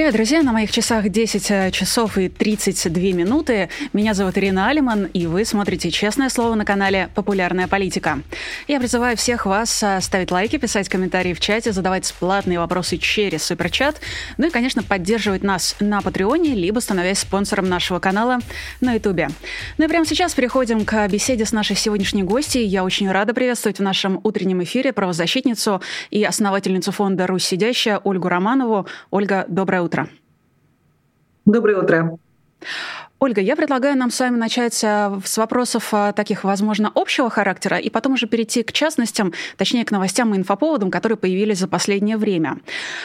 Привет, друзья! На моих часах 10 э, часов и 32 минуты. Меня зовут Ирина Алиман, и вы смотрите «Честное слово» на канале «Популярная политика». Я призываю всех вас э, ставить лайки, писать комментарии в чате, задавать платные вопросы через суперчат, ну и, конечно, поддерживать нас на Патреоне, либо становясь спонсором нашего канала на Ютубе. Ну и прямо сейчас переходим к беседе с нашей сегодняшней гостьей. Я очень рада приветствовать в нашем утреннем эфире правозащитницу и основательницу фонда «Русь сидящая» Ольгу Романову. Ольга, доброе Доброе утро. Доброе утро. Ольга, я предлагаю нам с вами начать э, с вопросов э, таких, возможно, общего характера, и потом уже перейти к частностям, точнее, к новостям и инфоповодам, которые появились за последнее время.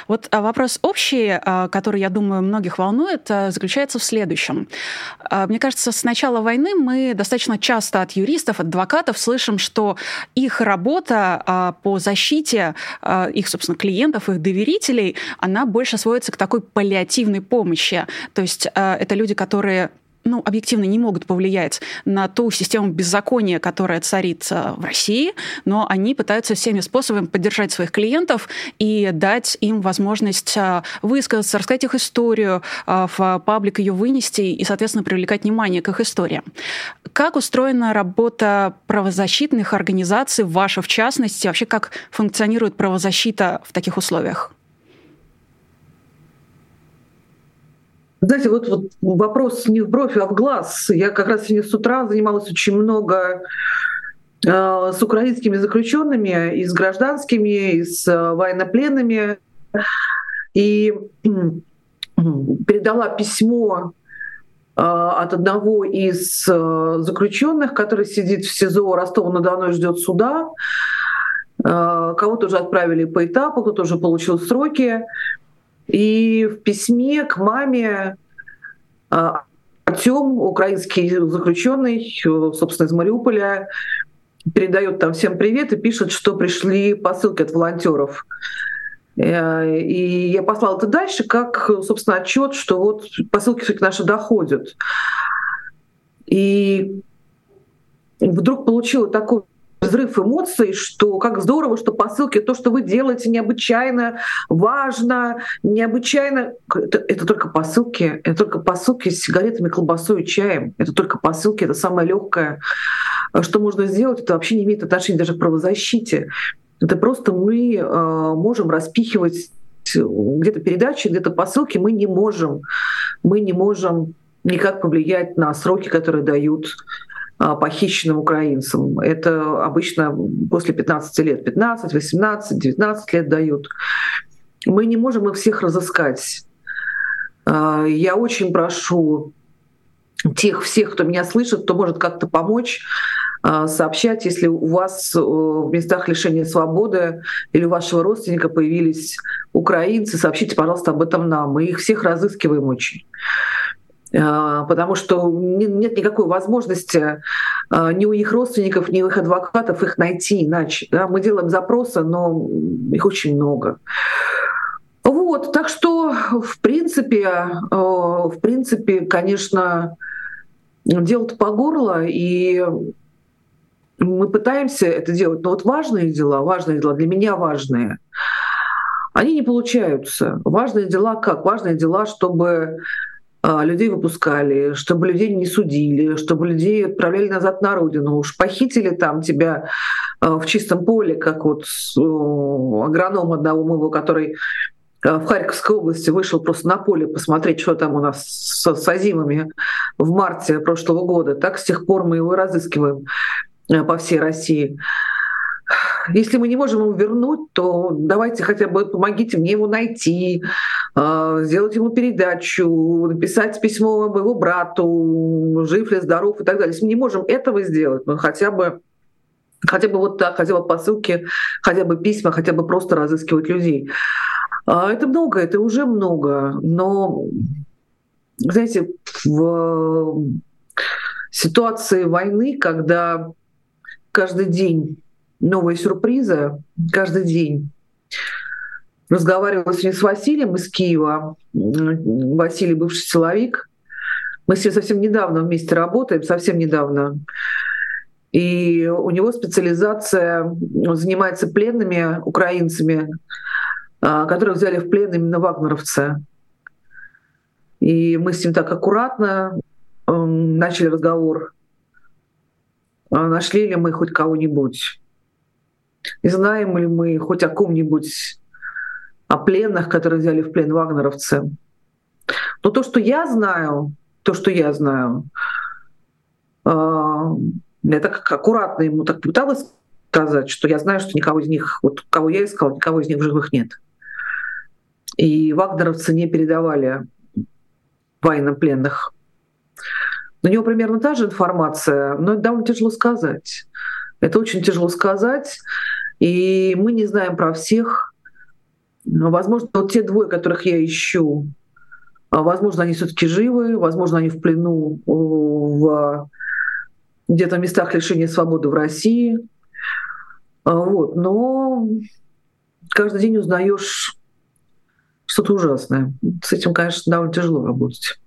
Вот э, вопрос общий, который, я думаю, многих волнует, заключается в следующем. Мне кажется, с начала войны мы достаточно часто от юристов, от адвокатов слышим, что их работа по защите их, собственно, клиентов, их доверителей, она больше сводится к такой паллиативной помощи. То есть это люди, которые ну, объективно не могут повлиять на ту систему беззакония, которая царит в России, но они пытаются всеми способами поддержать своих клиентов и дать им возможность а, высказаться, рассказать их историю, а, в паблик ее вынести и, соответственно, привлекать внимание к их истории. Как устроена работа правозащитных организаций, ваша в частности, вообще как функционирует правозащита в таких условиях? Знаете, вот, вот вопрос не в бровь, а в глаз. Я как раз сегодня с утра занималась очень много э, с украинскими заключенными, и с гражданскими, и с э, военнопленными. И э, передала письмо э, от одного из э, заключенных, который сидит в СИЗО Ростова-на-Дону ждет суда. Э, кого-то уже отправили по этапу, кто-то уже получил сроки. И в письме к маме Артем, украинский заключенный, собственно, из Мариуполя, передает там всем привет и пишет, что пришли посылки от волонтеров. Э, и я послала это дальше, как, собственно, отчет, что вот посылки все-таки наши доходят. И вдруг получила такой взрыв эмоций, что как здорово, что посылки, то, что вы делаете, необычайно важно, необычайно... Это, это только посылки, это только посылки с сигаретами, колбасой и чаем. Это только посылки, это самое легкое. Что можно сделать, это вообще не имеет отношения даже к правозащите. Это просто мы э, можем распихивать где-то передачи, где-то посылки, мы не можем, мы не можем никак повлиять на сроки, которые дают похищенным украинцам. Это обычно после 15 лет, 15, 18, 19 лет дают. Мы не можем их всех разыскать. А, я очень прошу тех всех, кто меня слышит, кто может как-то помочь, а, сообщать, если у вас э, в местах лишения свободы или у вашего родственника появились украинцы, сообщите, пожалуйста, об этом нам. Мы их всех разыскиваем очень. А, потому что нет никакой возможности а, ни у их родственников, ни у их адвокатов их найти иначе. Да? Мы делаем запросы, но их очень много. Вот, так что, в принципе, а, в принципе, конечно, дело-то по горло, и мы пытаемся это делать. Но вот важные дела, важные дела, для меня важные, они не получаются. Важные дела как? Важные дела, чтобы людей выпускали, чтобы людей не судили, чтобы людей отправляли назад на родину. Уж похитили там тебя а, в чистом поле, как вот агроном одного моего, который а, в Харьковской области вышел просто на поле посмотреть, что там у нас с, с азимами в марте прошлого года. Так с тех пор мы его разыскиваем по всей России. Если мы не можем его вернуть, то давайте хотя бы помогите мне его найти, а, сделать ему передачу, написать письмо моему брату, жив ли, здоров и так далее. Если мы не можем этого сделать, ну хотя бы хотя бы вот так, хотя бы посылки, хотя бы письма, хотя бы просто разыскивать людей. А, это много, это уже много, но, знаете, в ситуации войны, когда каждый день новые сюрпризы каждый день. Разговаривала сегодня с Василием из Киева. Василий бывший силовик. Мы с ним совсем недавно вместе работаем, совсем недавно. И у него специализация, он занимается пленными украинцами, а, которых взяли в плен именно вагнеровцы. И мы с ним так аккуратно начали разговор. А нашли ли мы хоть кого-нибудь? И знаем ли мы хоть о ком-нибудь, о пленных, которые взяли в плен вагнеровцы? Но то, что я знаю, то, что я знаю, я так аккуратно ему так пыталась сказать, что я знаю, что никого из них, вот кого я искала, никого из них в живых нет. И вагнеровцы не передавали военнопленных. У него примерно та же информация, но это довольно тяжело сказать. Это очень тяжело сказать, и мы не знаем про всех. Возможно, вот те двое, которых я ищу, а, возможно, они все-таки живы, возможно, они в плену в где-то в местах лишения свободы в России. А, вот. Но каждый день узнаешь что-то ужасное. С этим, конечно, довольно тяжело работать.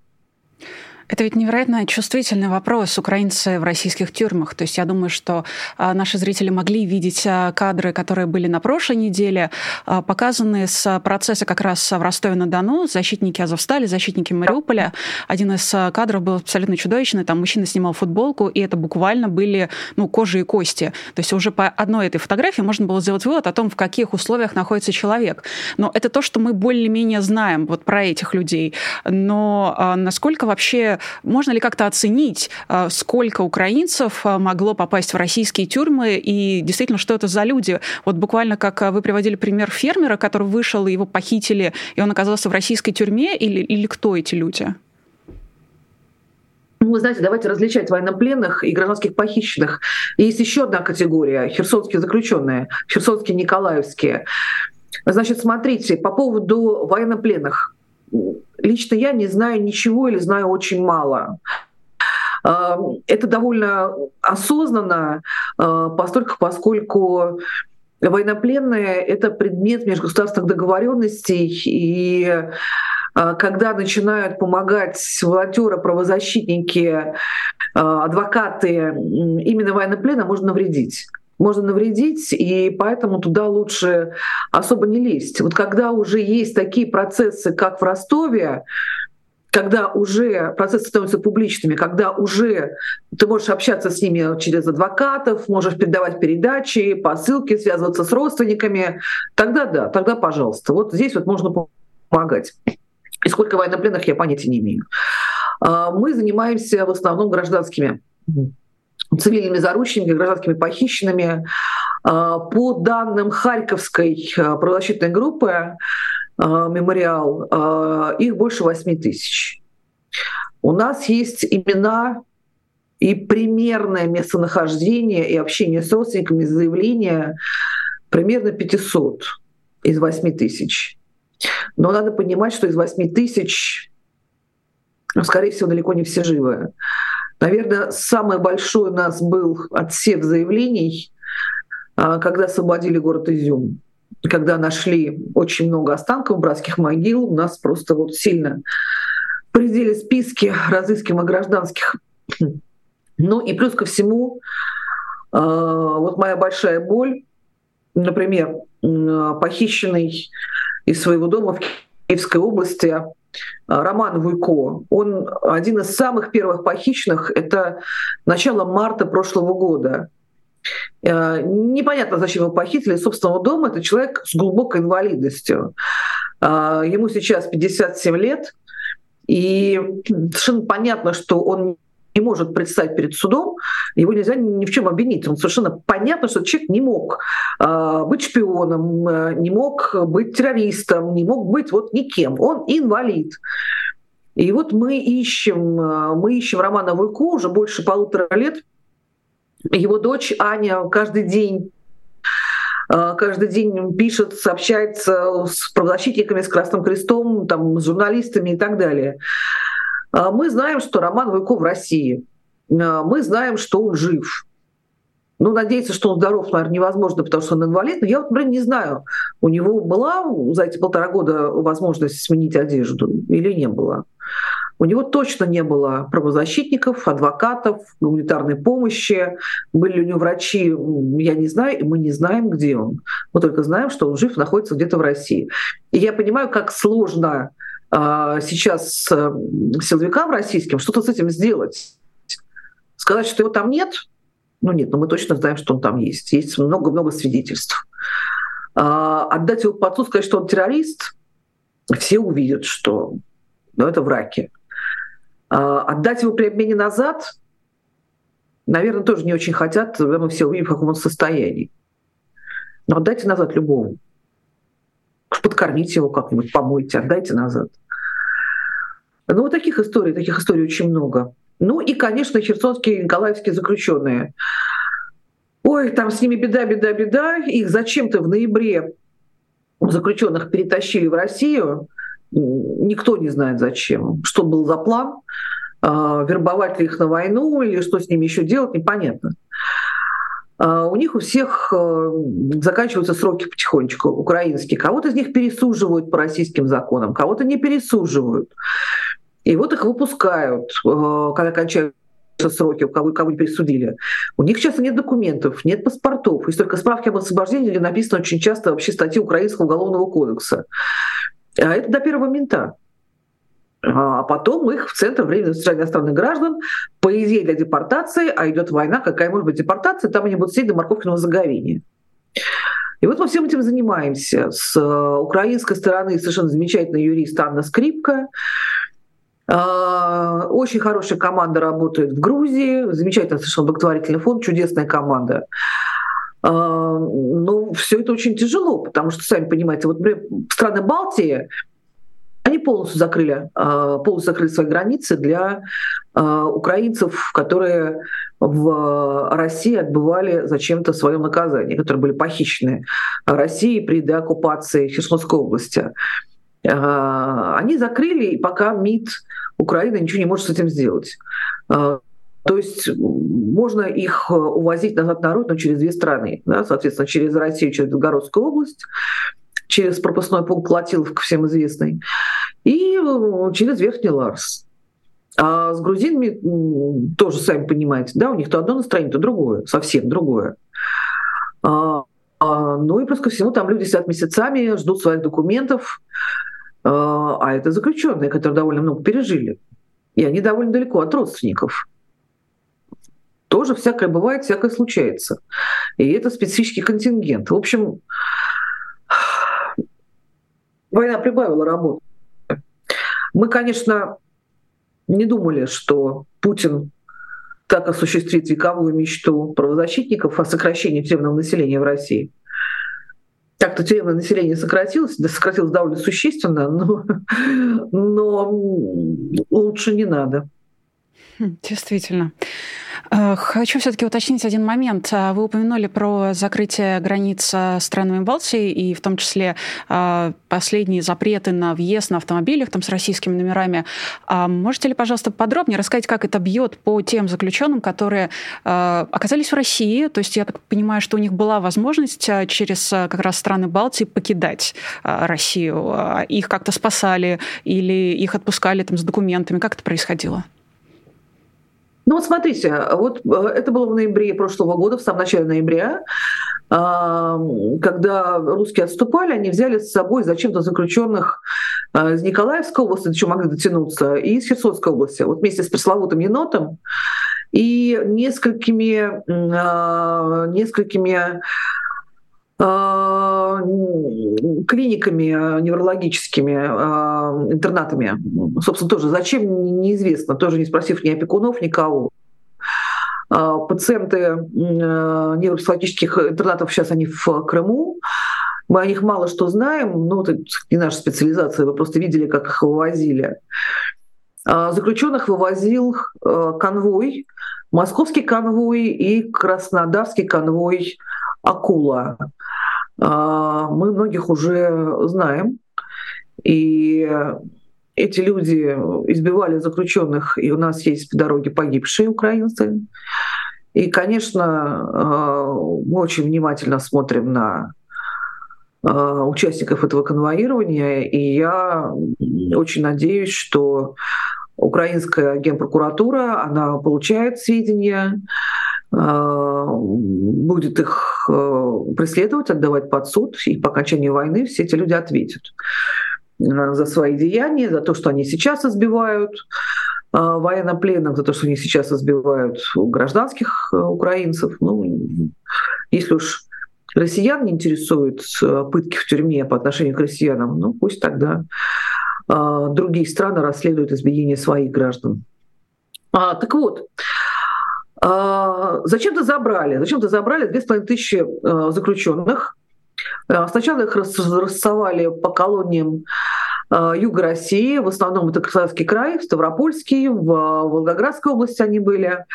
Это ведь невероятно чувствительный вопрос украинцы в российских тюрьмах. То есть я думаю, что а, наши зрители могли видеть а, кадры, которые были на прошлой неделе, а, показанные с процесса как раз в Ростове-на-Дону, защитники Азовстали, защитники Мариуполя. Один из кадров был абсолютно чудовищный. Там мужчина снимал футболку, и это буквально были ну, кожи и кости. То есть уже по одной этой фотографии можно было сделать вывод о том, в каких условиях находится человек. Но это то, что мы более-менее знаем вот про этих людей. Но насколько вообще можно ли как-то оценить, э, сколько украинцев э, могло попасть в российские тюрьмы и действительно, что это за люди? Вот буквально как э, вы приводили пример фермера, который вышел, его похитили, и он оказался в российской тюрьме, или, или кто эти люди? Ну, вы знаете, давайте различать военнопленных и гражданских похищенных. есть еще одна категория — херсонские заключенные, херсонские николаевские. Значит, смотрите, по поводу военнопленных лично я не знаю ничего или знаю очень мало. А, это довольно осознанно, а, постольку, поскольку военнопленные — это предмет межгосударственных договоренностей, и а, когда начинают помогать волонтеры, правозащитники, адвокаты именно военнопленным, можно навредить можно навредить, и поэтому туда лучше особо не лезть. Вот когда уже есть такие процессы, как в Ростове, когда уже процессы становятся публичными, когда уже ты можешь общаться с ними через адвокатов, можешь передавать передачи, посылки, связываться с родственниками, тогда да, тогда пожалуйста. Вот здесь вот можно помогать. И сколько военнопленных я понятия не имею. А, мы занимаемся в основном гражданскими цивильными заручниками, гражданскими похищенными. А, по данным Харьковской а, правозащитной группы а, «Мемориал», их больше 8 тысяч. У нас есть имена и примерное местонахождение и общение с родственниками, заявления примерно 500 из 8 тысяч. Но надо понимать, что из 8 тысяч, скорее всего, далеко не все живы. Наверное, самый большой у нас был отсев заявлений, а, когда освободили город Изюм. Когда нашли очень много останков братских могил, у нас просто вот сильно предели списки разыскиваемых гражданских. Ну и плюс ко всему, а, вот моя большая боль, например, похищенный из своего дома в Киевской области а, Роман Вуйко, он один из самых первых похищенных, это начало марта прошлого года. А, непонятно, зачем его похитили из собственного дома. Это человек с глубокой инвалидностью. А, ему сейчас 57 лет, и совершенно понятно, что он не может предстать перед судом, его нельзя ни в чем обвинить. Он совершенно понятно, что человек не мог э, быть шпионом, э, не мог быть террористом, не мог быть вот никем. Он инвалид. И вот мы ищем, э, мы ищем Романа Вуйко уже больше полутора лет. Его дочь Аня каждый день э, каждый день пишет, сообщается с правозащитниками, с Красным Крестом, там, с журналистами и так далее. А, мы знаем, что Роман Вуйко в России. А, мы знаем, что он жив. Ну, надеяться, что он здоров, наверное, невозможно, потому что он инвалид. Но я, например, не знаю, у него была за эти полтора года возможность сменить одежду или не было. У него точно не было правозащитников, адвокатов, гуманитарной помощи. Были у него врачи, я не знаю, и мы не знаем, где он. Мы только знаем, что он жив, находится где-то в России. И я понимаю, как сложно сейчас э, силовикам российским что-то с этим сделать. Сказать, что его там нет, ну нет, но мы точно знаем, что он там есть. Есть много-много свидетельств. Э, отдать его под суд, сказать, что он террорист, все увидят, что ну, это враки. А, отдать его при обмене назад, наверное, тоже не очень хотят, когда мы все увидим, в каком он состоянии. Но отдайте назад любому. Подкормите его как-нибудь, помойте, отдайте назад. Ну, вот таких историй, таких историй очень много. Ну и, конечно, херсонские и николаевские заключенные. Ой, там с ними беда, беда, беда. Их зачем-то в ноябре заключенных перетащили в Россию. Никто не знает зачем. Что был за план? А, вербовать ли их на войну или что с ними еще делать, непонятно. А, у них у всех а, заканчиваются сроки потихонечку, украинские. Кого-то из них пересуживают по российским законам, кого-то не пересуживают. И вот их выпускают, когда кончаются сроки, у кого, кого пересудили. У них часто нет документов, нет паспортов. Есть только справки об освобождении, где написано очень часто вообще статьи Украинского уголовного кодекса. А это до первого мента. А потом их в Центр временного содержания иностранных граждан, по идее, для депортации, а идет война, какая может быть депортация, там они будут сидеть до морковкиного заговения. И вот мы всем этим занимаемся. С э, украинской стороны совершенно замечательный юрист Анна Скрипка. А, очень хорошая команда работает в Грузии, замечательный совершенно благотворительный фонд, чудесная команда. А, Но ну, все это очень тяжело, потому что, сами понимаете, вот страны Балтии, они полностью закрыли, а, полностью закрыли свои границы для а, украинцев, которые в России отбывали зачем-то свое наказание, которые были похищены Россией при деоккупации Херсонской области. Они закрыли, и пока МИД Украины ничего не может с этим сделать. То есть можно их э, увозить назад на родину через две страны, да, соответственно, через Россию, через Белгородскую область, через пропускной пункт Латиловка, всем известный, и э, через Верхний Ларс. А с грузинами тоже, сами понимаете, да, у них то одно настроение, то другое, совсем другое. А, а, ну и плюс ко всему, там люди сидят месяцами, ждут своих документов, а, а это заключенные, которые довольно много пережили. И они довольно далеко от родственников тоже всякое бывает, всякое случается. И это специфический контингент. В общем, война прибавила работу. Мы, конечно, не думали, что Путин так осуществит вековую мечту правозащитников о сокращении тюремного населения в России. Так-то тюремное население сократилось, да сократилось довольно существенно, но, но лучше не надо. Хм, действительно. Э, хочу все-таки уточнить один момент. Э, вы упомянули про закрытие границ странами Балтии и в том числе э, последние запреты на въезд на автомобилях там, с российскими номерами. А можете ли, пожалуйста, подробнее рассказать, как это бьет по тем заключенным, которые оказались в России? То есть я так понимаю, что у них была возможность через как раз страны Балтии покидать Россию. Их как-то спасали или их отпускали там, с документами? Как это происходило? Ну вот смотрите, вот э, это было в ноябре прошлого года, в самом начале ноября, когда русские отступали, они взяли с собой зачем-то заключенных э, из Николаевской области, еще могли дотянуться, и из Херсонской области, вот вместе с пресловутым енотом и несколькими, а, несколькими а, клиниками неврологическими, а, интернатами. Собственно, тоже зачем, неизвестно, тоже не спросив ни опекунов, никого. А, пациенты невропсихологических интернатов сейчас они в Крыму. Мы о них мало что знаем, ну, это не наша специализация, вы просто видели, как их вывозили. Заключенных вывозил конвой, московский конвой и краснодарский конвой «Акула». А, мы многих уже знаем. И эти люди избивали заключенных, и у нас есть по дороге погибшие украинцы. И, конечно, а, мы очень внимательно смотрим на а, участников этого конвоирования, и я очень надеюсь, что украинская генпрокуратура, она получает сведения, будет их э, преследовать, отдавать под суд, и по окончании войны все эти люди ответят за свои деяния, за то, что они сейчас избивают военнопленных, за то, что они сейчас избивают гражданских украинцев. Ну, если уж россиян не интересуют пытки в тюрьме по отношению к россиянам, ну пусть тогда а, другие страны расследуют избиение своих граждан. А, так вот, а, зачем-то забрали, зачем-то забрали 2500 а, заключенных. А, сначала их рассовали по колониям а, Юга России, в основном это Краснодарский край, Ставропольский, в Волгоградской области они были.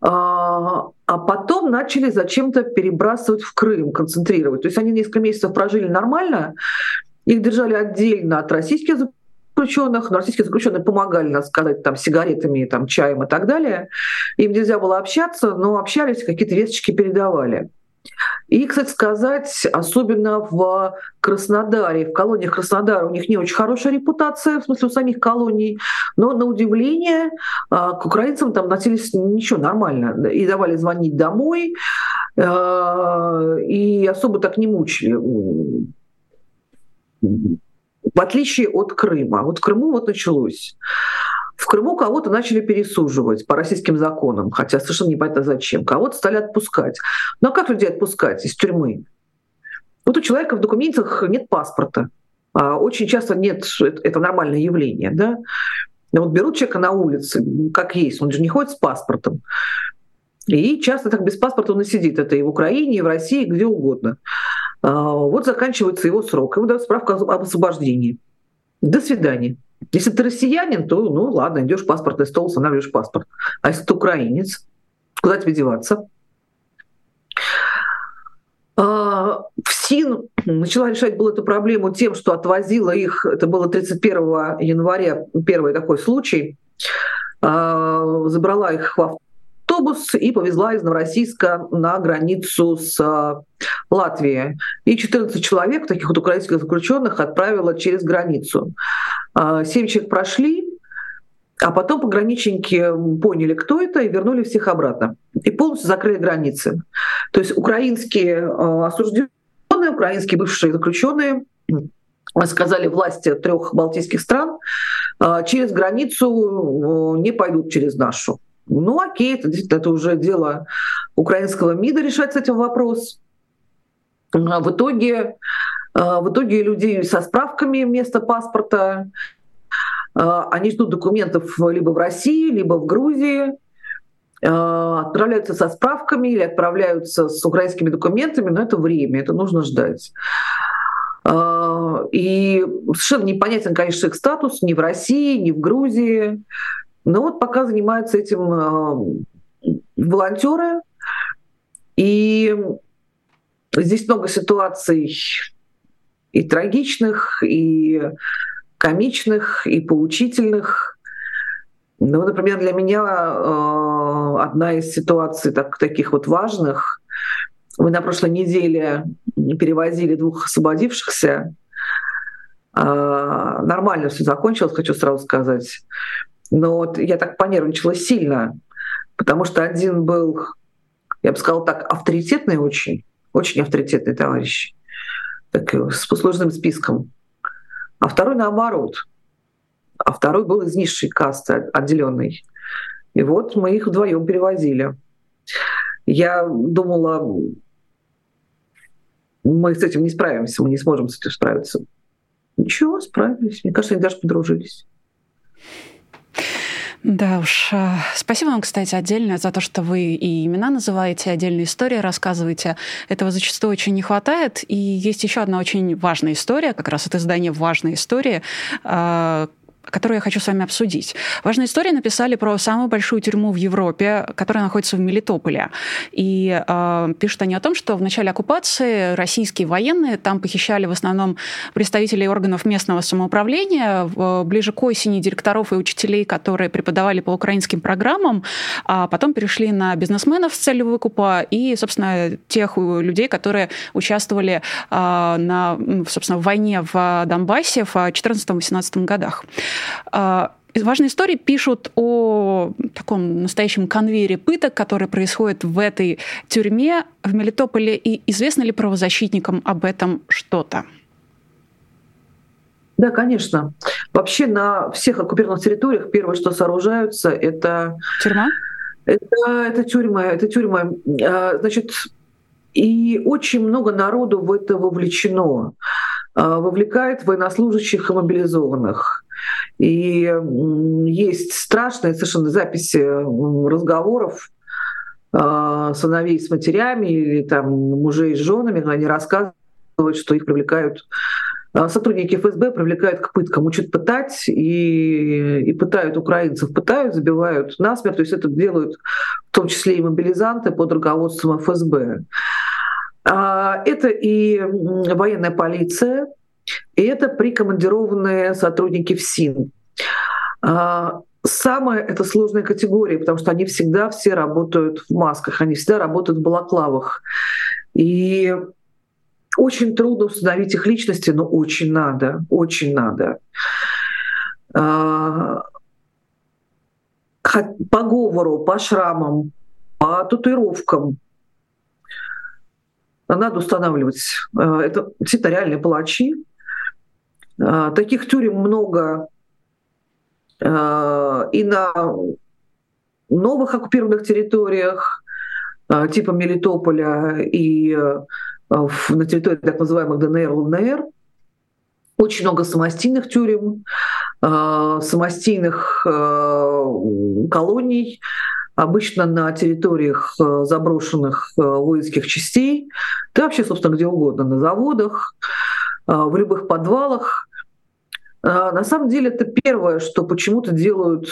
А, а потом начали зачем-то перебрасывать в Крым, концентрировать. То есть они несколько месяцев прожили нормально, их держали отдельно от российских заключенных, но российские заключенные помогали, надо сказать, там, сигаретами, там, чаем и так далее. Им нельзя было общаться, но общались, какие-то весточки передавали. И, кстати сказать, особенно в Краснодаре, в колониях Краснодара у них не очень хорошая репутация, в смысле у самих колоний, но на удивление а, к украинцам там относились ничего нормально. И давали звонить домой, а, и особо так не мучили в отличие от Крыма. Вот в Крыму вот началось. В Крыму кого-то начали пересуживать по российским законам, хотя совершенно непонятно зачем. Кого-то стали отпускать. А как людей отпускать из тюрьмы? Вот у человека в документах нет паспорта. А очень часто нет, это нормальное явление, да? Вот берут человека на улице, как есть, он же не ходит с паспортом. И часто так без паспорта он и сидит. Это и в Украине, и в России, где угодно. А, вот заканчивается его срок, ему дают справку об освобождении. До свидания. Если ты россиянин, то, ну ладно, идешь паспортный стол, устанавливаешь паспорт. А если ты украинец, куда тебе деваться? А, в СИН начала решать было эту проблему тем, что отвозила их, это было 31 января, первый такой случай, а, забрала их в автобус и повезла из Новороссийска на границу с а, Латвией. И 14 человек, таких вот украинских заключенных, отправила через границу. А, семь человек прошли, а потом пограничники поняли, кто это, и вернули всех обратно. И полностью закрыли границы. То есть украинские а, осужденные, украинские бывшие заключенные сказали власти трех балтийских стран, через границу не пойдут через нашу. Ну окей, это это уже дело украинского МИДа решать с этим вопрос. А в итоге, а, в итоге людей со справками вместо паспорта, а, они ждут документов либо в России, либо в Грузии, отправляются со справками или отправляются с украинскими документами, но это время, это нужно ждать. И совершенно непонятен, конечно, их статус ни в России, ни в Грузии. Но вот пока занимаются этим волонтеры, и здесь много ситуаций и трагичных, и комичных, и поучительных. Ну, например, для меня э, одна из ситуаций так, таких вот важных. Мы на прошлой неделе перевозили двух освободившихся. Э, нормально все закончилось, хочу сразу сказать. Но вот я так понервничала сильно, потому что один был, я бы сказала так, авторитетный очень, очень авторитетный товарищ, так, с послужным списком. А второй наоборот. А второй был из низшей касты, отделенный. И вот мы их вдвоем перевозили. Я думала, мы с этим не справимся, мы не сможем с этим справиться. Ничего, справились. Мне кажется, они даже подружились. Да уж. А, спасибо вам, кстати, отдельно за то, что вы и имена называете, отдельные истории рассказываете. Этого зачастую очень не хватает. И есть еще одна очень важная история, как раз от издания «Важная история», а, которую я хочу с вами обсудить. Важную историю написали про самую большую тюрьму в Европе, которая находится в Мелитополе. И э, пишут они о том, что в начале оккупации российские военные там похищали в основном представителей органов местного самоуправления, ближе к осени директоров и учителей, которые преподавали по украинским программам, а потом перешли на бизнесменов с целью выкупа и, собственно, тех людей, которые участвовали э, на, собственно, в войне в Донбассе в 2014-2018 годах. А, важные истории пишут о таком настоящем конвейере пыток, который происходит в этой тюрьме в Мелитополе. И известно ли правозащитникам об этом что-то? Да, конечно. Вообще на всех оккупированных территориях первое, что сооружаются, это... Тюрьма? Это, это тюрьма, это тюрьма. А, значит, и очень много народу в это вовлечено. А, вовлекает военнослужащих и мобилизованных. И есть страшные совершенно записи разговоров а, сыновей с матерями или там мужей с женами, они рассказывают, что их привлекают а, сотрудники ФСБ привлекают к пыткам, учат пытать и, и пытают украинцев, пытают, забивают насмерть. То есть это делают в том числе и мобилизанты под руководством ФСБ. А, это и военная полиция, и это прикомандированные сотрудники ФСИН. А, самая это сложная категория, потому что они всегда все работают в масках, они всегда работают в балаклавах. И очень трудно установить их личности, но очень надо, очень надо. А, по говору, по шрамам, по татуировкам надо устанавливать. А, это действительно реальные палачи. А, таких тюрем много и на новых оккупированных территориях, типа Мелитополя и на территории так называемых ДНР, ЛНР. Очень много самостийных тюрем, самостийных колоний, обычно на территориях заброшенных воинских частей, да вообще, собственно, где угодно, на заводах, в любых подвалах. На самом деле это первое, что почему-то делают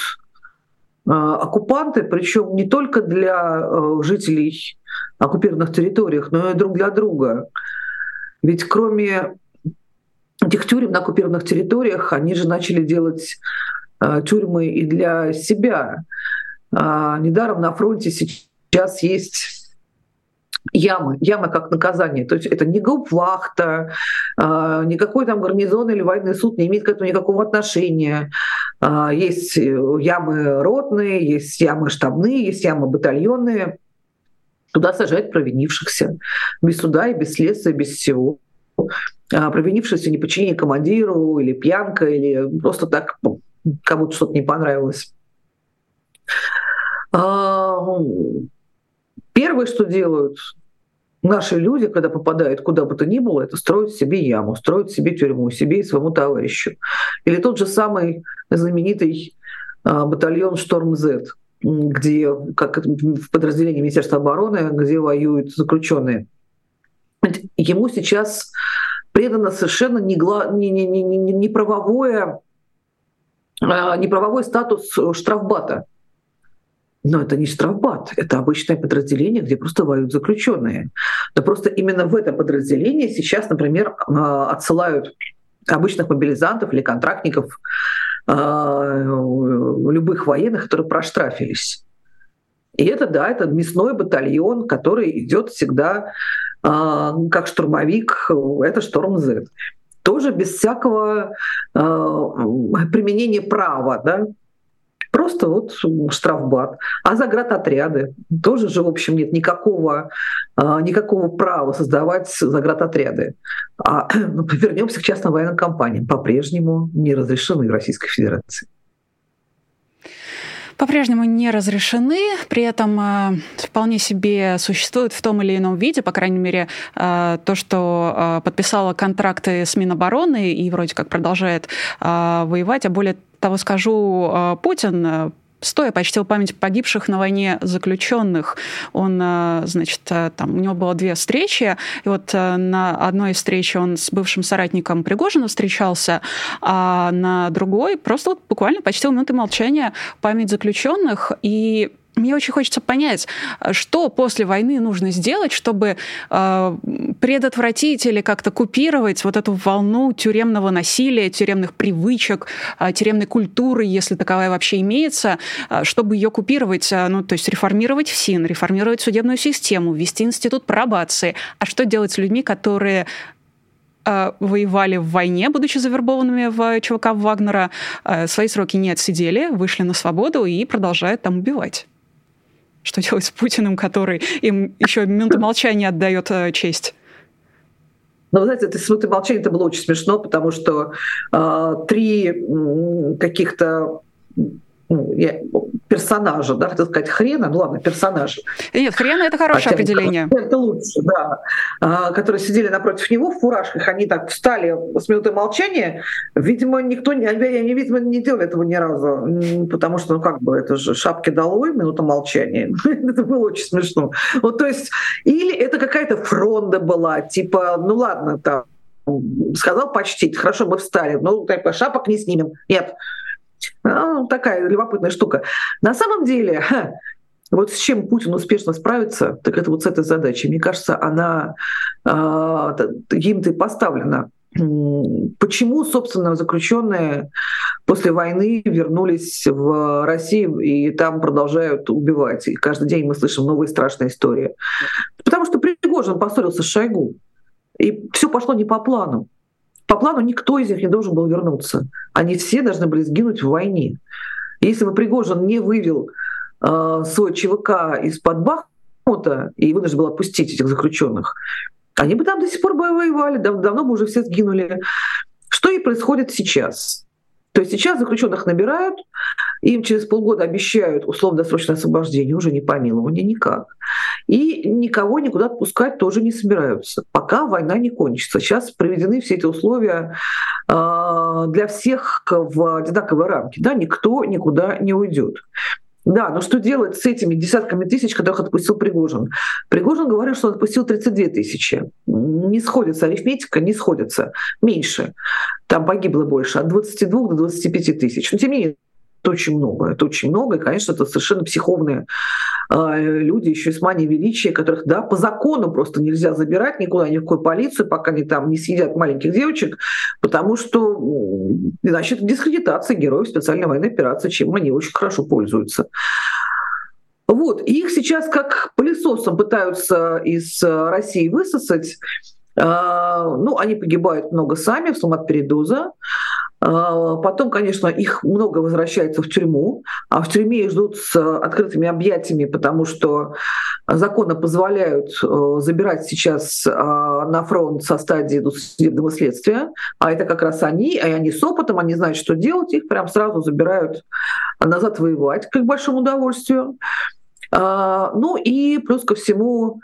оккупанты, причем не только для жителей оккупированных территориях, но и друг для друга. Ведь кроме этих тюрем на оккупированных территориях, они же начали делать э, тюрьмы и для себя. Э, недаром на фронте сейчас есть ямы, ямы как наказание. То есть это не гауптвахта, э, никакой там гарнизон или военный суд не имеет к этому никакого отношения. Э, есть ямы ротные, есть ямы штабные, есть ямы батальонные. Туда сажают провинившихся, без суда и без следствия, без всего. А провинившихся не подчинение командиру или пьянка, или просто так ну, кому-то что-то не понравилось. Первое, что делают наши люди, когда попадают куда бы то ни было, это строят себе яму, строят себе тюрьму, себе и своему товарищу. Или тот же самый знаменитый а, батальон «Шторм Z», где, как в подразделении Министерства обороны, где воюют заключенные. Ему сейчас предано совершенно не, не, не, не, не правовое, а, не правовой статус штрафбата. Но это не штрафбат, это обычное подразделение, где просто воюют заключенные. Но просто именно в это подразделение сейчас, например, а, отсылают обычных мобилизантов или контрактников а, любых военных, которые проштрафились. И это, да, это мясной батальон, который идет всегда а, как штурмовик, это шторм Z. Тоже без всякого применения права, да, Просто вот штрафбат. А заградотряды тоже же, в общем, нет никакого, а, никакого права создавать заградотряды. А ну, вернемся к частным военным компаниям. По-прежнему не разрешены в Российской Федерации по-прежнему не разрешены, при этом э, вполне себе существуют в том или ином виде, по крайней мере, э, то, что э, подписала контракты с Минобороны и вроде как продолжает воевать, а более того скажу, э, Путин э, стоя почтил память погибших на войне заключенных. Он, э, значит, там у него было две встречи, и вот на одной встрече он с бывшим соратником Пригожина встречался, а на другой просто вот буквально почтил минуты молчания память заключенных и мне очень хочется понять, что после войны нужно сделать, чтобы э, предотвратить или как-то купировать вот эту волну тюремного насилия, тюремных привычек, э, тюремной культуры, если таковая вообще имеется, э, чтобы ее купировать, э, ну, то есть реформировать ФСИН, реформировать судебную систему, ввести институт пробации. А что делать с людьми, которые э, воевали в войне, будучи завербованными в ЧВК Вагнера, э, свои сроки не отсидели, вышли на свободу и продолжают там убивать. Что делать с Путиным, который им еще минуту молчания отдает э, честь? Но вы знаете, это минуты молчания это было очень смешно, потому что э, три каких-то ну, я, персонажа, да, хотел сказать хрена, ну ладно, персонаж. Нет, хрена это хорошее Хотя, определение. Это лучше, да. А, которые сидели напротив него в фуражках, они так встали с минуты молчания. Видимо, никто, не, видимо, не делал этого ни разу, потому что, ну как бы, это же шапки долой, минута молчания. это было очень смешно. Вот, то есть, или это какая-то фронта была, типа, ну ладно, там, сказал почтить, хорошо, мы встали, ну, так, шапок не снимем. Нет, ну, такая любопытная штука. На самом деле, ха, вот с чем Путин успешно справится, так это вот с этой задачей. Мне кажется, она э, им-то и поставлена. Почему, собственно, заключенные после войны вернулись в Россию и там продолжают убивать? И каждый день мы слышим новые страшные истории. Потому что Пригожин поссорился с Шойгу. И все пошло не по плану. По плану никто из них не должен был вернуться. Они все должны были сгинуть в войне. Если бы Пригожин не вывел э, свой ЧВК из-под Бахмута и вынужден был отпустить этих заключенных, они бы там до сих пор бы воевали, дав- давно бы уже все сгинули. Что и происходит сейчас. То есть сейчас заключенных набирают, им через полгода обещают условно-досрочное освобождение, уже не помилование никак. И никого никуда отпускать тоже не собираются, пока война не кончится. Сейчас приведены все эти условия э, для всех в одинаковые рамки. Да, никто никуда не уйдет. Да, но что делать с этими десятками тысяч, которых отпустил Пригожин? Пригожин говорит, что он отпустил 32 тысячи. Не сходится арифметика, не сходится. Меньше. Там погибло больше. От 22 до 25 тысяч. Но тем не менее, это очень много. Это очень много. И, конечно, это совершенно психовные э, люди, еще и с манией величия, которых, да, по закону просто нельзя забирать никуда, ни в какую полицию, пока они там не съедят маленьких девочек, потому что иначе это дискредитация героев специальной военной операции, чем они очень хорошо пользуются. Вот, их сейчас как пылесосом пытаются из России высосать. А, ну, они погибают много сами, в основном от передоза. А, потом, конечно, их много возвращается в тюрьму, а в тюрьме их ждут с открытыми объятиями, потому что законы позволяют э, забирать сейчас а, на фронт со стадии судебного следствия, а это как раз они, а они с опытом, они знают, что делать, их прям сразу забирают назад воевать, к большому удовольствию. А, ну и плюс ко всему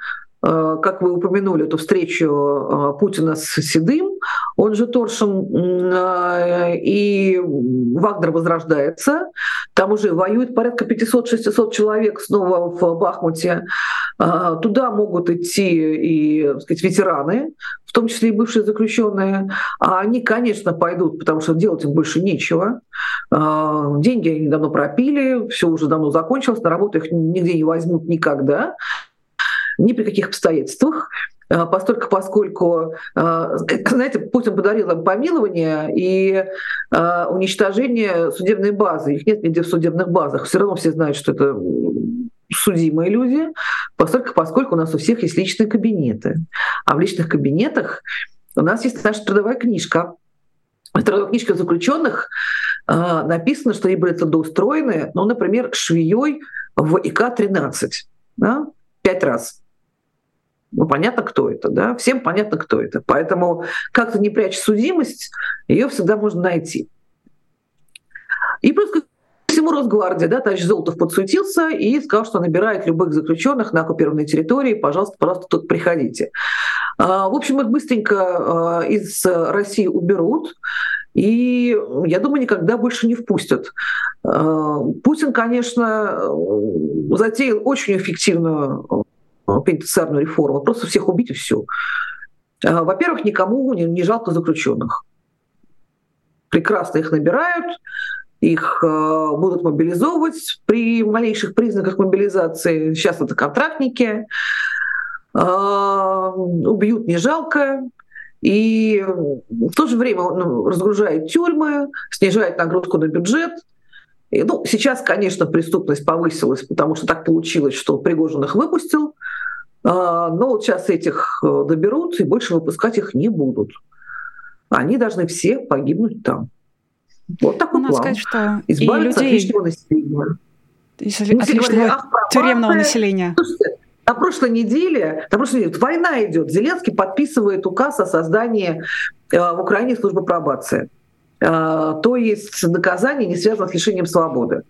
как вы упомянули, эту встречу э, Путина с Седым, он же Торшин, э, и Вагнер возрождается, там уже воюет порядка 500-600 человек снова в Бахмуте. Туда могут идти и так сказать, ветераны, в том числе и бывшие заключенные. А они, конечно, пойдут, потому что делать им больше нечего. Деньги они давно пропили, все уже давно закончилось, на работу их нигде не возьмут никогда ни при каких обстоятельствах э, постольку, поскольку, э, знаете, Путин подарил им помилование и э, уничтожение судебной базы. Их нет нигде в судебных базах. Все равно все знают, что это судимые люди, поскольку, поскольку у нас у всех есть личные кабинеты. А в личных кабинетах у нас есть наша трудовая книжка. В трудовой книжке заключенных написано, что они были трудоустроены, ну, например, швеей в ИК-13. Да? Пять раз. Ну, понятно, кто это, да? Всем понятно, кто это. Поэтому как-то не прячь судимость, ее всегда можно найти. И плюс ко всему Росгвардия, да, товарищ Золотов подсуетился и сказал, что набирает любых заключенных на оккупированной территории, пожалуйста, пожалуйста, тут приходите. А, в общем, их быстренько а, из России уберут, и, я думаю, никогда больше не впустят. А, Путин, конечно, затеял очень эффективную пенитенциарную реформу, просто всех убить и все. А, во-первых, никому не, не жалко заключенных. Прекрасно их набирают, их э, будут мобилизовывать при малейших признаках мобилизации. Сейчас это контрактники. Э, убьют не жалко. И в то же время ну, разгружает тюрьмы, снижает нагрузку на бюджет. И, ну, сейчас, конечно, преступность повысилась, потому что так получилось, что Пригожин их выпустил, но вот сейчас этих э, доберут и больше выпускать их не будут. они должны все погибнуть там. Вот такой Надо план. сказать, что Избавиться людей... от лишнего населения. Из, от лишнего тюремного населения. Слушайте, на прошлой неделе, на прошлой неделе война идет. Зеленский подписывает указ о создании э, в Украине службы пробации. Э, то есть наказание не связано с лишением свободы.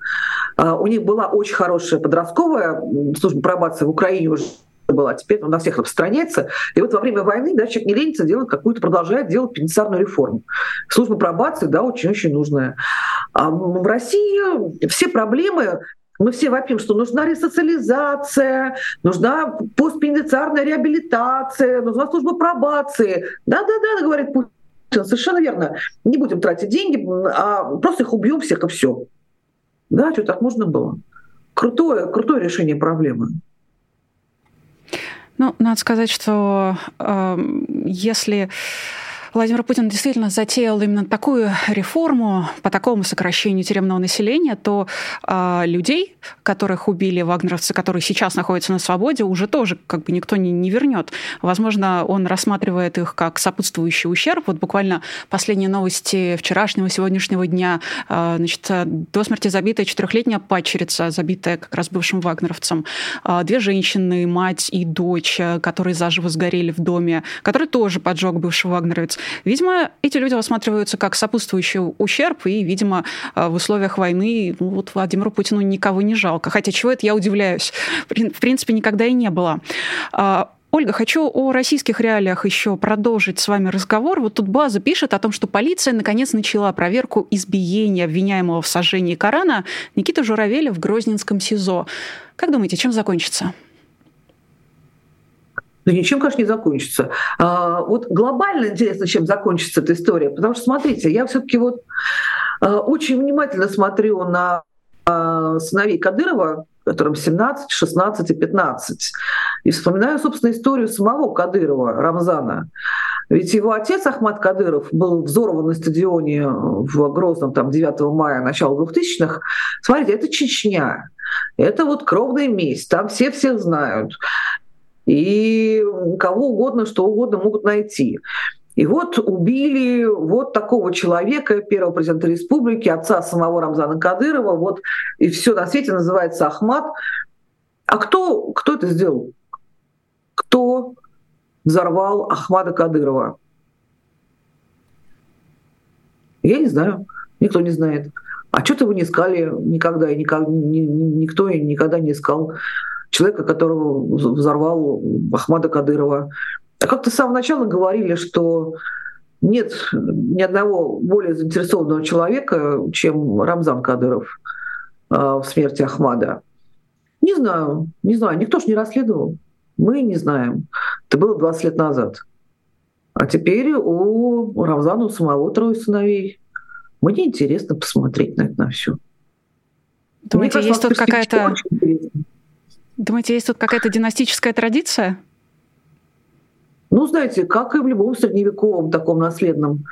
Э, у них была очень хорошая подростковая служба пробации в Украине уже была, теперь на всех распространяется. И вот во время войны да, человек не ленится, делает какую-то, продолжает делать пенитенциарную реформу. Служба пробации, да, очень-очень нужная. А в России все проблемы мы все вопим, что нужна ресоциализация, нужна постпенитенциарная реабилитация, нужна служба пробации. Да-да-да, говорит Путин, совершенно верно. Не будем тратить деньги, а просто их убьем всех и все. Да, что так можно было? Крутое, крутое решение проблемы. Ну, надо сказать, что э, если Владимир Путин действительно затеял именно такую реформу по такому сокращению тюремного населения, то э, людей, которых убили вагнеровцы, которые сейчас находятся на свободе, уже тоже как бы никто не, не вернет. Возможно, он рассматривает их как сопутствующий ущерб. Вот буквально последние новости вчерашнего, сегодняшнего дня. Э, значит, до смерти забитая четырехлетняя падчерица, забитая как раз бывшим вагнеровцем. Э, две женщины, мать и дочь, которые заживо сгорели в доме, который тоже поджег бывший вагнеровец. Видимо, эти люди рассматриваются как сопутствующий ущерб, и, видимо, в условиях войны ну, вот Владимиру Путину никого не жалко. Хотя чего это я удивляюсь. В принципе, никогда и не было. А, Ольга, хочу о российских реалиях еще продолжить с вами разговор. Вот тут База пишет о том, что полиция наконец начала проверку избиения обвиняемого в сожжении Корана Никиты Журавеля в Грозненском СИЗО. Как думаете, чем закончится? Ну, ничем, конечно, не закончится. А, вот глобально интересно, чем закончится эта история. Потому что, смотрите, я все таки вот а, очень внимательно смотрю на а, сыновей Кадырова, которым 17, 16 и 15. И вспоминаю, собственно, историю самого Кадырова, Рамзана. Ведь его отец Ахмад Кадыров был взорван на стадионе в Грозном там, 9 мая, начала 2000-х. Смотрите, это Чечня. Это вот кровная месть. Там все всех знают и кого угодно, что угодно могут найти. И вот убили вот такого человека, первого президента республики, отца самого Рамзана Кадырова, вот, и все на свете называется Ахмад. А кто, кто это сделал? Кто взорвал Ахмада Кадырова? Я не знаю, никто не знает. А что-то вы не искали никогда, и никак, ни, никто никогда не искал человека, которого взорвал Ахмада Кадырова. А как-то с самого начала говорили, что нет ни одного более заинтересованного человека, чем Рамзан Кадыров а, в смерти Ахмада. Не знаю, не знаю, никто же не расследовал. Мы не знаем. Это было 20 лет назад. А теперь у Рамзана у самого трое сыновей. Мне интересно посмотреть на это на все. Думаете, есть тут какая-то Думаете, есть тут какая-то династическая традиция? Ну, знаете, как и в любом средневековом таком наследном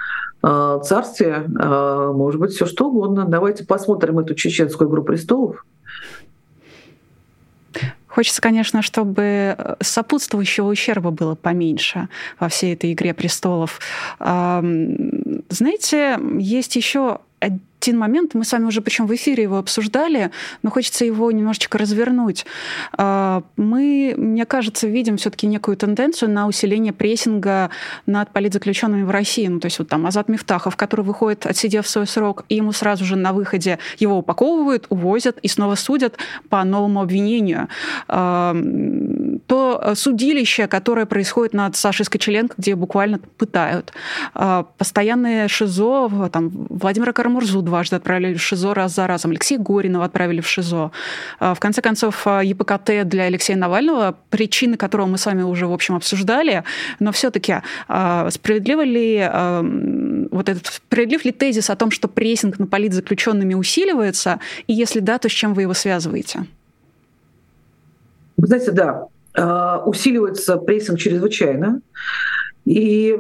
э, царстве, э, может быть, все что угодно. Давайте посмотрим эту чеченскую игру престолов. Хочется, конечно, чтобы сопутствующего ущерба было поменьше во всей этой игре престолов. Знаете, есть еще один момент, мы с вами уже причем в эфире его обсуждали, но хочется его немножечко развернуть. А, мы, мне кажется, видим все-таки некую тенденцию на усиление прессинга над политзаключенными в России. Ну, то есть вот там Азат Мифтахов, который выходит, отсидев свой срок, и ему сразу же на выходе его упаковывают, увозят и снова судят по новому обвинению. А, то судилище, которое происходит над Сашей Скочеленко, где буквально пытают. А, постоянные ШИЗО, там, Владимира Карамурзу дважды отправили в ШИЗО раз за разом. Алексея Горинова отправили в ШИЗО. А, в конце концов, а, ЕПКТ для Алексея Навального, причины которого мы с вами уже, в общем, обсуждали, но все-таки а, справедливо ли вот этот, справедлив ли тезис о том, что прессинг на политзаключенными усиливается, и если да, то с чем вы его связываете? Вы знаете, да, усиливается прессинг чрезвычайно. И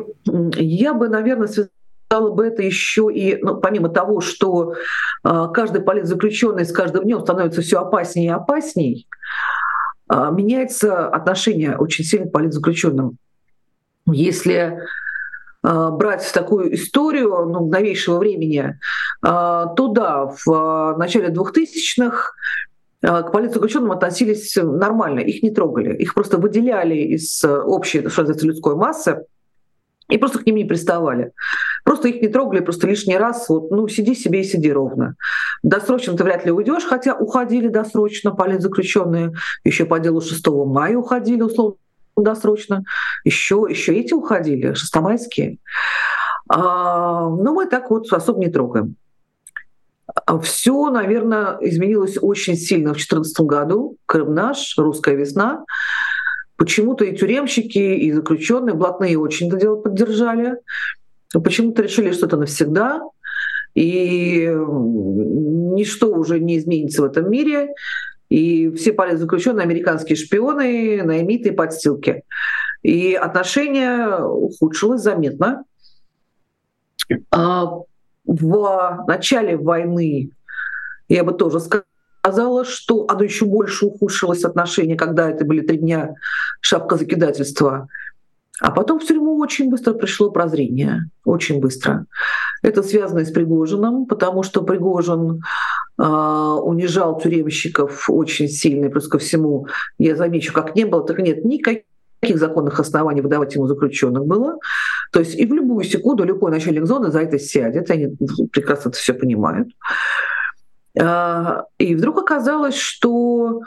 я бы, наверное, связала стало бы это еще и, ну, помимо того, что э, каждый политзаключенный с каждым днем становится все опаснее и опасней, э, меняется отношение очень сильно к политзаключенным. Если э, брать такую историю ну, новейшего времени, то да, в начале 2000-х к политзаключенным относились нормально, их не трогали, их просто выделяли из общей, что называется, людской массы, и просто к ним не приставали. Просто их не трогали, просто лишний раз, вот, ну, сиди себе и сиди ровно. Досрочно ты вряд ли уйдешь, хотя уходили досрочно политзаключенные, еще по делу 6 мая уходили, условно, досрочно, еще, еще эти уходили, шестомайские. А, но мы так вот особо не трогаем. Все, наверное, изменилось очень сильно в 2014 году. Крым наш, русская весна. Почему-то и тюремщики, и заключенные, блатные очень это дело поддержали. Почему-то решили, что это навсегда, и ничто уже не изменится в этом мире. И все политзаключенные американские шпионы, наймиты и подстилки. И отношение ухудшилось заметно. А в начале войны я бы тоже сказала, сказала, что оно еще больше ухудшилось отношения, когда это были три дня шапка закидательства. А потом в тюрьму очень быстро пришло прозрение, очень быстро. Это связано и с Пригожиным, потому что Пригожин э, унижал тюремщиков очень сильно, плюс ко всему, я замечу, как не было, так нет никаких законных оснований выдавать ему заключенных было. То есть и в любую секунду любой начальник зоны за это сядет, они прекрасно это все понимают. А, и вдруг оказалось, что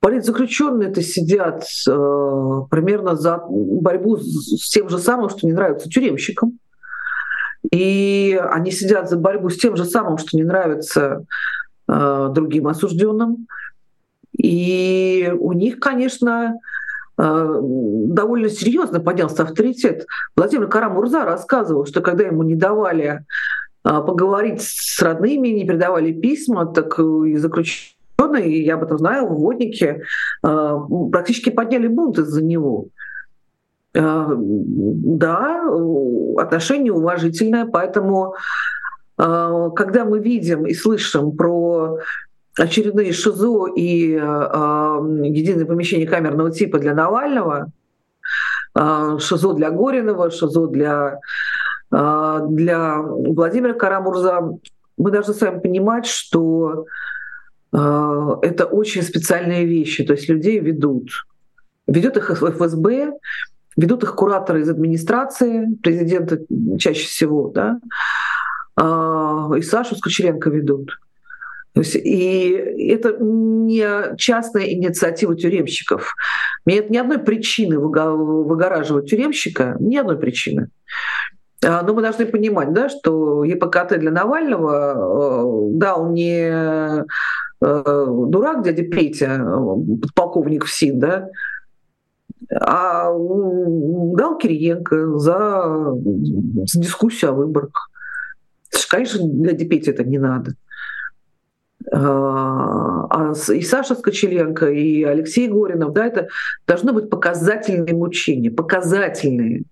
политзаключенные это сидят э, примерно за борьбу с тем же самым, что не нравится тюремщикам. И они сидят за борьбу с тем же самым, что не нравится э, другим осужденным. И у них, конечно, э, довольно серьезно поднялся авторитет. Владимир Карамурза рассказывал, что когда ему не давали поговорить с родными, не передавали письма, так и заключенные, я об этом знаю, водники а, практически подняли бунт из-за него. А, да, отношение уважительное, поэтому когда мы видим и слышим про очередные ШИЗО и единое помещение камерного типа для Навального, ШИЗО для Горинова, ШИЗО для а, для Владимира Карамурза мы должны с вами понимать, что а, это очень специальные вещи, то есть людей ведут. Ведет их ФСБ, ведут их кураторы из администрации, президента чаще всего, да, а, и Сашу Скочеренко ведут. И это не частная инициатива тюремщиков. Нет ни одной причины выгораживать тюремщика, ни одной причины. А, но мы должны понимать, да, что ЕПКТ для Навального, э, да, он не э, дурак дядя Петя, полковник ФСИН, да, а дал Кириенко за, за дискуссию о выборах. Конечно, дяде Пете это не надо. А, а и Саша Скочеленко, и Алексей Горинов, да, это должно быть показательные мучения, показательные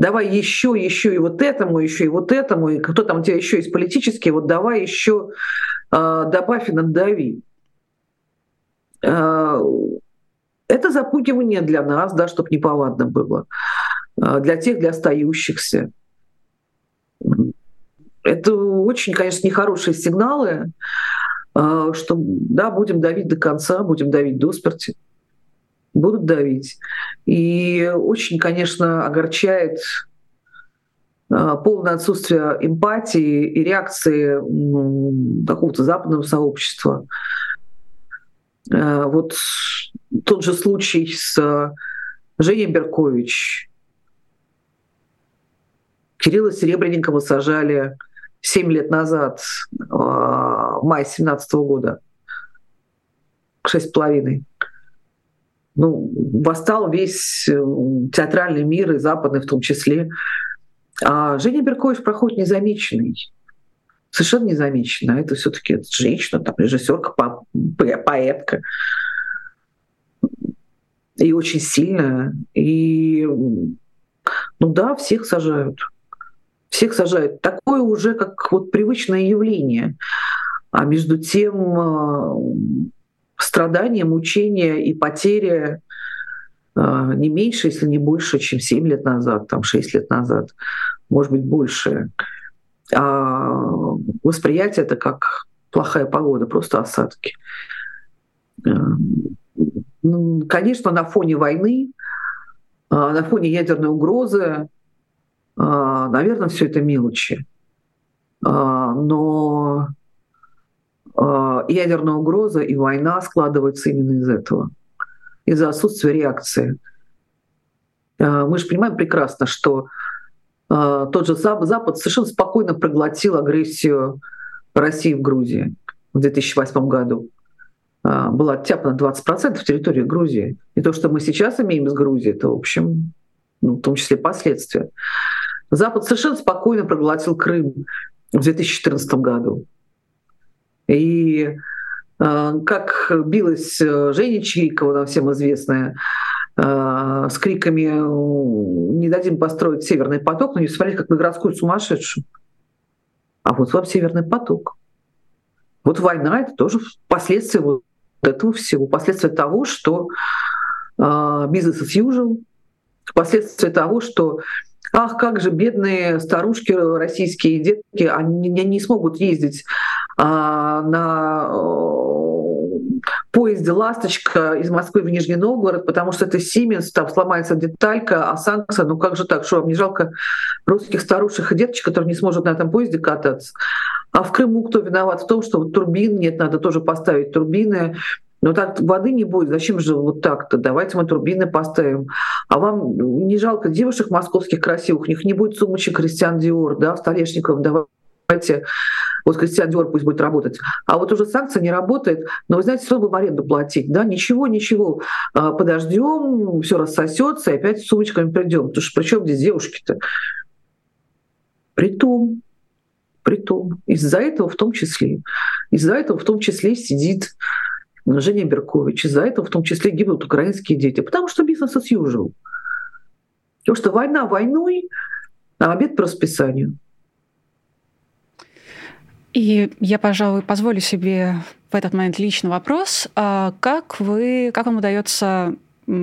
давай еще, еще и вот этому, еще и вот этому, и кто там у тебя еще есть политический, вот давай еще э, добавь и надави. Э, это запугивание для нас, да, чтобы неповадно было, э, для тех, для остающихся. Это очень, конечно, нехорошие сигналы, э, что да, будем давить до конца, будем давить до смерти будут давить. И очень, конечно, огорчает а, полное отсутствие эмпатии и реакции какого-то западного сообщества. А, вот тот же случай с Женей Беркович. Кирилла Серебренникова сажали 7 лет назад, а, май 17 года, шесть с половиной ну, восстал весь э, театральный мир, и западный в том числе. А Женя Беркович проходит незамеченный. Совершенно незамеченно. Это все-таки женщина, там, режиссерка, поэтка. И очень сильная. И, ну да, всех сажают. Всех сажают. Такое уже как вот привычное явление. А между тем э, страдания, мучения и потери а, не меньше, если не больше, чем 7 лет назад, там 6 лет назад. может быть, большее. А восприятие это как плохая погода, просто осадки. Э, ну, конечно, на фоне войны, а, на фоне ядерной угрозы, а, наверное, все это мелочи. А, но ядерная угроза и война складываются именно из этого, из-за отсутствия реакции. Мы же понимаем прекрасно, что тот же Запад совершенно спокойно проглотил агрессию России в Грузии в 2008 году. Была оттяпана 20% территории Грузии. И то, что мы сейчас имеем с Грузией, это, в общем, ну, в том числе последствия. Запад совершенно спокойно проглотил Крым в 2014 году. И э, как билась э, Женя Чирикова, нам всем известная, э, с криками «Не дадим построить Северный поток», но не смотрели как на городскую сумасшедшую. А вот вам Северный поток. Вот война — это тоже последствия вот этого всего, последствия того, что бизнес as usual, последствия того, что ах, как же бедные старушки российские детки, они не смогут ездить на э, поезде «Ласточка» из Москвы в Нижний Новгород, потому что это Сименс, там сломается деталька, а санкция, ну как же так, что вам не жалко русских старушек и деточек, которые не сможет на этом поезде кататься? А в Крыму кто виноват в том, что вот турбин нет, надо тоже поставить турбины, но так воды не будет, зачем же вот так-то? Давайте мы турбины поставим. А вам не жалко девушек московских красивых, у них не будет сумочек Кристиан Диор, да, столешников, давайте вот Диор пусть будет работать. А вот уже санкция не работает, но вы знаете, что будем аренду платить, да, ничего, ничего, а, подождем, все рассосется, и опять с сумочками придем. Потому что при чем здесь девушки-то? Притом, притом, из-за этого в том числе, из-за этого в том числе сидит Женя Беркович. Из-за этого в том числе гибнут украинские дети. Потому что бизнес as usual. Потому что война войной, а обед по расписанию. И я, пожалуй, позволю себе в этот момент личный вопрос. А как, вы, как вам удается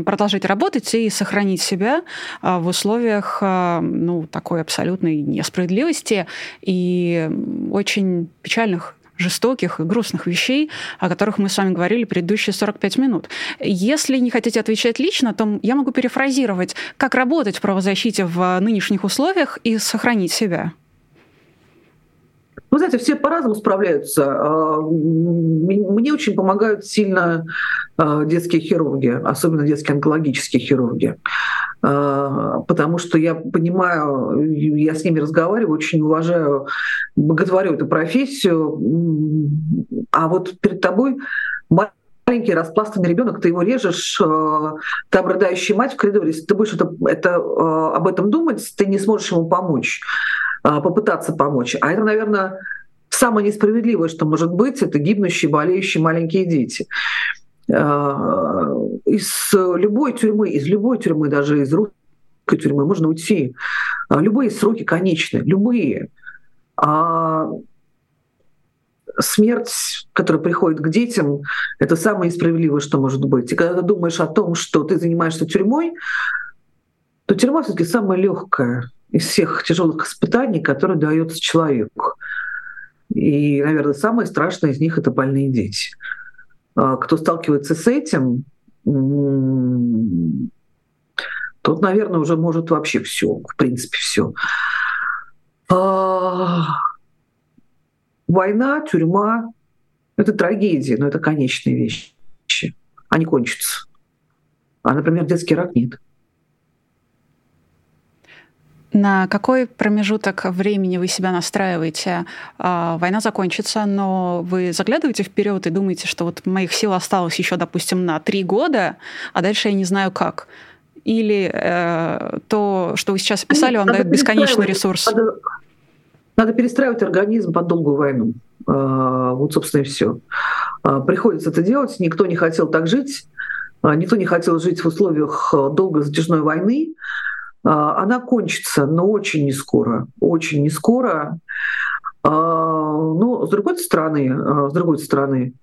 продолжать работать и сохранить себя а, в условиях а, ну, такой абсолютной несправедливости и очень печальных жестоких и грустных вещей, о которых мы с вами говорили предыдущие 45 минут. Если не хотите отвечать лично, то я могу перефразировать, как работать в правозащите в нынешних условиях и сохранить себя. Вы знаете, все по-разному справляются. А, мне очень помогают сильно а, детские хирурги, особенно детские онкологические хирурги. А, потому что я понимаю, я с ними разговариваю, очень уважаю, боготворю эту профессию. А вот перед тобой маленький распластанный ребенок, ты его режешь, там рыдающая мать в коридоре, если ты будешь это, это, об этом думать, ты не сможешь ему помочь. А, попытаться помочь. А это, наверное, самое несправедливое, что может быть, это гибнущие, болеющие маленькие дети. А, из любой тюрьмы, из любой тюрьмы, даже из русской тюрьмы можно уйти. А, любые сроки конечны, любые. А смерть, которая приходит к детям, это самое несправедливое, что может быть. И когда ты думаешь о том, что ты занимаешься тюрьмой, то тюрьма все-таки самая легкая из всех тяжелых испытаний, которые дается человеку. И, наверное, самое страшное из них это больные дети. А, кто сталкивается с этим, тот, наверное, уже может вообще все, в принципе, все. А, война, тюрьма — это трагедия, но это конечные вещи. Они кончатся. А, например, детский рак нет. На какой промежуток времени вы себя настраиваете? А, война закончится, но вы заглядываете вперед и думаете, что вот моих сил осталось еще, допустим, на три года, а дальше я не знаю как. Или э, то, что вы сейчас описали, вам дает бесконечный ресурс. Надо, надо перестраивать организм под долгую войну. А, вот, собственно, и все. А, приходится это делать. Никто не хотел так жить. Никто не хотел жить в условиях долгой затяжной войны. А, она кончится, но очень не скоро, очень не скоро. А, но с другой стороны, а, с другой стороны,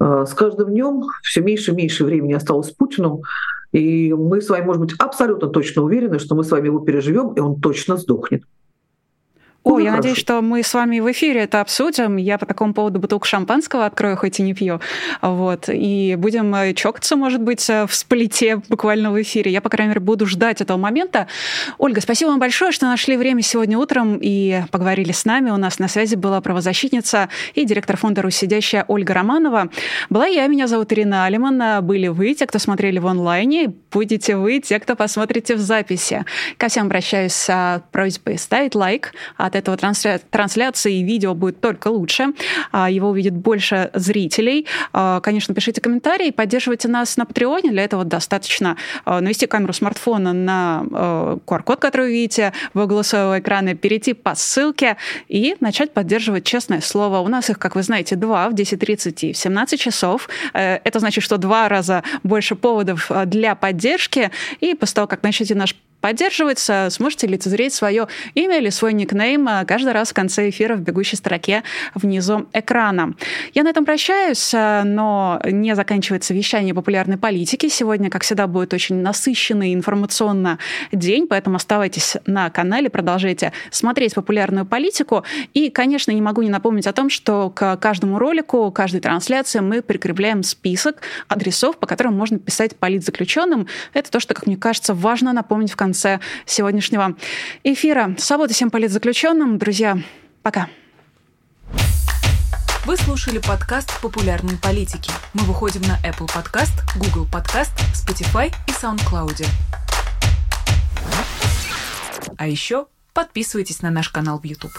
с каждым днем все меньше и меньше времени осталось Путину, И мы с вами, может быть, абсолютно точно уверены, что мы с вами его переживем, и он точно сдохнет. О, я хорошо. надеюсь, что мы с вами в эфире это обсудим. Я по такому поводу бутылку шампанского открою, хоть и не пью. Вот. И будем э, чокаться, может быть, э, в сплите буквально в эфире. Я, по крайней мере, буду ждать этого момента. Ольга, спасибо вам большое, что нашли время сегодня утром и поговорили с нами. У нас на связи была правозащитница и директор фонда «Русь сидящая» Ольга Романова. Была я, меня зовут Ирина Алиман. Были вы, те, кто смотрели в онлайне. Будете вы, те, кто посмотрите в записи. Ко всем обращаюсь с просьбой ставить лайк, а от этого трансля... трансляции видео будет только лучше. А, его увидит больше зрителей. А, конечно, пишите комментарии, поддерживайте нас на Патреоне. Для этого достаточно а, навести камеру смартфона на QR-код, который вы видите в углу своего экрана, перейти по ссылке и начать поддерживать честное слово. У нас их, как вы знаете, два в 10.30 и в 17 часов. Э, это значит, что два раза больше поводов для поддержки. И после того, как начнете наш поддерживается, сможете лицезреть свое имя или свой никнейм а, каждый раз в конце эфира в бегущей строке внизу экрана. Я на этом прощаюсь, а, но не заканчивается вещание популярной политики. Сегодня, как всегда, будет очень насыщенный информационно день, поэтому оставайтесь на канале, продолжайте смотреть популярную политику. И, конечно, не могу не напомнить о том, что к каждому ролику, каждой трансляции мы прикрепляем список адресов, по которым можно писать политзаключенным. Это то, что, как мне кажется, важно напомнить в конце конце сегодняшнего эфира. Свободы всем политзаключенным. Друзья, пока. Вы слушали подкаст «Популярные политики». Мы выходим на Apple Podcast, Google Podcast, Spotify и SoundCloud. А еще подписывайтесь на наш канал в YouTube.